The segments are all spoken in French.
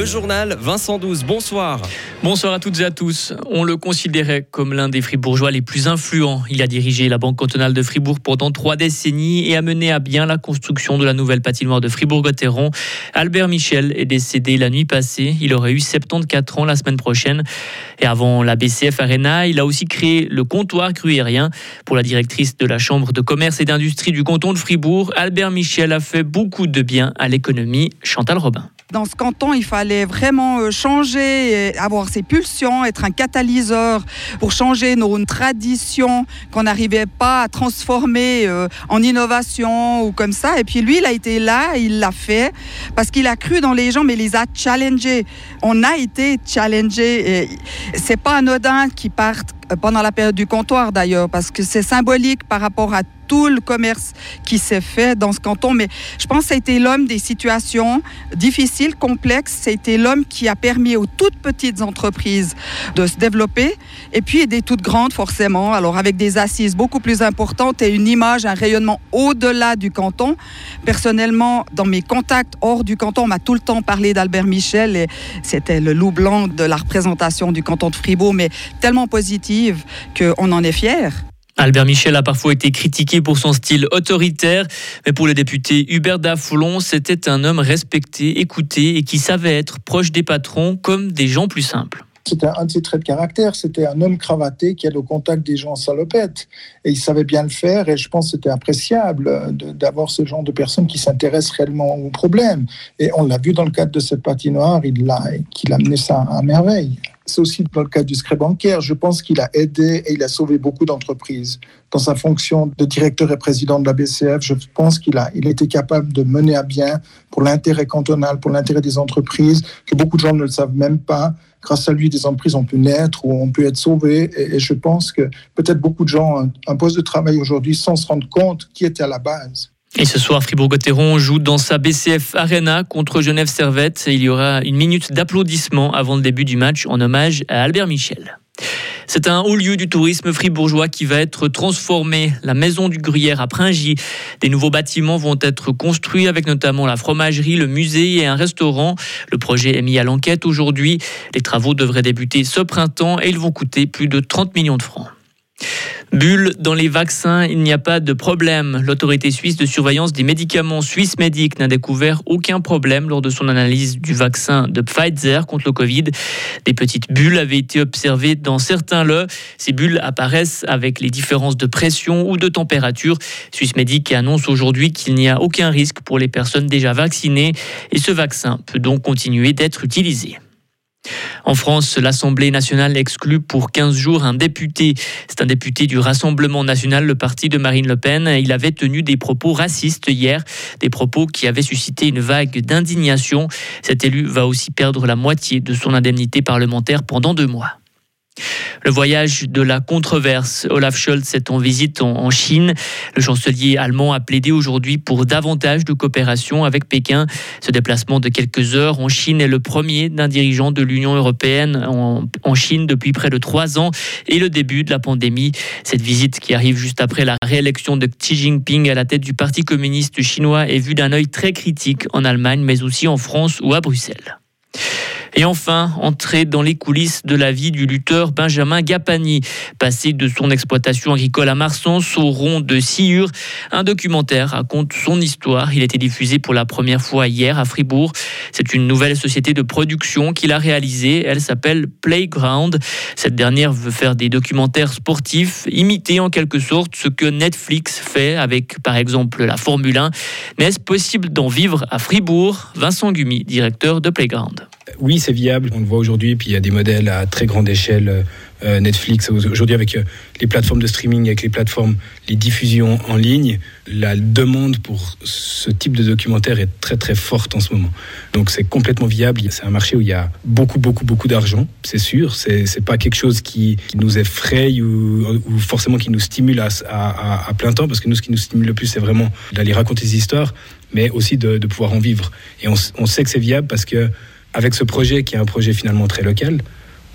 Le journal Vincent 12, bonsoir. Bonsoir à toutes et à tous. On le considérait comme l'un des fribourgeois les plus influents. Il a dirigé la Banque cantonale de Fribourg pendant trois décennies et a mené à bien la construction de la nouvelle patinoire de Fribourg-Gotteron. Albert Michel est décédé la nuit passée. Il aurait eu 74 ans la semaine prochaine. Et avant la BCF Arena, il a aussi créé le comptoir gruyérien. Pour la directrice de la Chambre de commerce et d'industrie du canton de Fribourg, Albert Michel a fait beaucoup de bien à l'économie. Chantal Robin. Dans ce canton, il fallait vraiment euh, changer, avoir ses pulsions, être un catalyseur pour changer nos traditions qu'on n'arrivait pas à transformer euh, en innovation ou comme ça. Et puis lui, il a été là, il l'a fait parce qu'il a cru dans les gens, mais il les a challengés. On a été challengés. C'est pas anodin qu'ils partent pendant la période du comptoir d'ailleurs, parce que c'est symbolique par rapport à tout le commerce qui s'est fait dans ce canton. Mais je pense que été l'homme des situations difficiles, complexes. C'était l'homme qui a permis aux toutes petites entreprises de se développer et puis des toutes grandes forcément. Alors avec des assises beaucoup plus importantes et une image, un rayonnement au-delà du canton. Personnellement, dans mes contacts hors du canton, on m'a tout le temps parlé d'Albert Michel et c'était le loup blanc de la représentation du canton de Fribourg, mais tellement positive qu'on en est fier. Albert Michel a parfois été critiqué pour son style autoritaire, mais pour le député Hubert Dafoulon, c'était un homme respecté, écouté et qui savait être proche des patrons comme des gens plus simples. C'était un de ses traits de caractère. C'était un homme cravaté qui allait au contact des gens salopettes. Et il savait bien le faire. Et je pense que c'était appréciable d'avoir ce genre de personnes qui s'intéressent réellement aux problèmes. Et on l'a vu dans le cadre de cette patinoire, il qu'il a mené ça à merveille. C'est aussi dans le cas du secret bancaire. Je pense qu'il a aidé et il a sauvé beaucoup d'entreprises. Dans sa fonction de directeur et président de la BCF, je pense qu'il a, il était capable de mener à bien pour l'intérêt cantonal, pour l'intérêt des entreprises, que beaucoup de gens ne le savent même pas. Grâce à lui, des entreprises ont pu naître ou ont pu être sauvées. Et, je pense que peut-être beaucoup de gens ont un poste de travail aujourd'hui sans se rendre compte qui était à la base. Et ce soir, Fribourg-Gotteron joue dans sa BCF Arena contre Genève Servette. Il y aura une minute d'applaudissement avant le début du match en hommage à Albert Michel. C'est un haut lieu du tourisme fribourgeois qui va être transformé. La maison du Gruyère à Pringy. Des nouveaux bâtiments vont être construits avec notamment la fromagerie, le musée et un restaurant. Le projet est mis à l'enquête aujourd'hui. Les travaux devraient débuter ce printemps et ils vont coûter plus de 30 millions de francs. Bulle dans les vaccins, il n'y a pas de problème. L'autorité suisse de surveillance des médicaments Suisse Medic n'a découvert aucun problème lors de son analyse du vaccin de Pfizer contre le Covid. Des petites bulles avaient été observées dans certains lots. Ces bulles apparaissent avec les différences de pression ou de température. Suisse Medic annonce aujourd'hui qu'il n'y a aucun risque pour les personnes déjà vaccinées et ce vaccin peut donc continuer d'être utilisé. En France, l'Assemblée nationale exclut pour 15 jours un député. C'est un député du Rassemblement national, le parti de Marine Le Pen. Il avait tenu des propos racistes hier, des propos qui avaient suscité une vague d'indignation. Cet élu va aussi perdre la moitié de son indemnité parlementaire pendant deux mois. Le voyage de la controverse. Olaf Scholz est en visite en Chine. Le chancelier allemand a plaidé aujourd'hui pour davantage de coopération avec Pékin. Ce déplacement de quelques heures en Chine est le premier d'un dirigeant de l'Union européenne en, Chine depuis près de trois ans et le début de la pandémie. Cette visite qui arrive juste après la réélection de Xi Jinping à la tête du Parti communiste chinois est vue d'un œil très critique en Allemagne, mais aussi en France ou à Bruxelles. Et enfin, entrer dans les coulisses de la vie du lutteur Benjamin Gapani. Passé de son exploitation agricole à Marsens au rond de Sillure, un documentaire raconte son histoire. Il a été diffusé pour la première fois hier à Fribourg. C'est une nouvelle société de production qu'il a réalisée. Elle s'appelle Playground. Cette dernière veut faire des documentaires sportifs, imiter en quelque sorte ce que Netflix fait avec par exemple la Formule 1. Mais est-ce possible d'en vivre à Fribourg? Vincent Gumi, directeur de Playground oui, c'est viable. On le voit aujourd'hui. Puis il y a des modèles à très grande échelle. Euh, Netflix aujourd'hui avec euh, les plateformes de streaming, avec les plateformes, les diffusions en ligne, la demande pour ce type de documentaire est très très forte en ce moment. Donc c'est complètement viable. C'est un marché où il y a beaucoup beaucoup beaucoup d'argent, c'est sûr. C'est c'est pas quelque chose qui, nous effraie ou, forcément qui nous stimule à, plein temps, parce que nous ce qui nous stimule le plus c'est vraiment d'aller raconter des histoires, mais aussi de, pouvoir en vivre. Et on sait que c'est viable parce que avec ce projet qui est un projet finalement très local,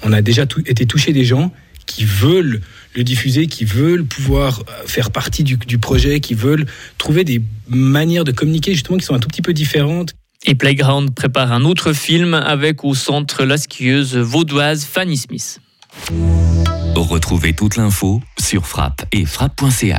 on a déjà été touché des gens qui veulent le diffuser, qui veulent pouvoir euh, faire partie du, du projet, qui veulent trouver des manières de communiquer justement qui sont un tout petit peu différentes. Et Playground prépare un autre film avec au centre la skieuse vaudoise Fanny Smith. Retrouvez toute l'info sur frappe et frappe.ch.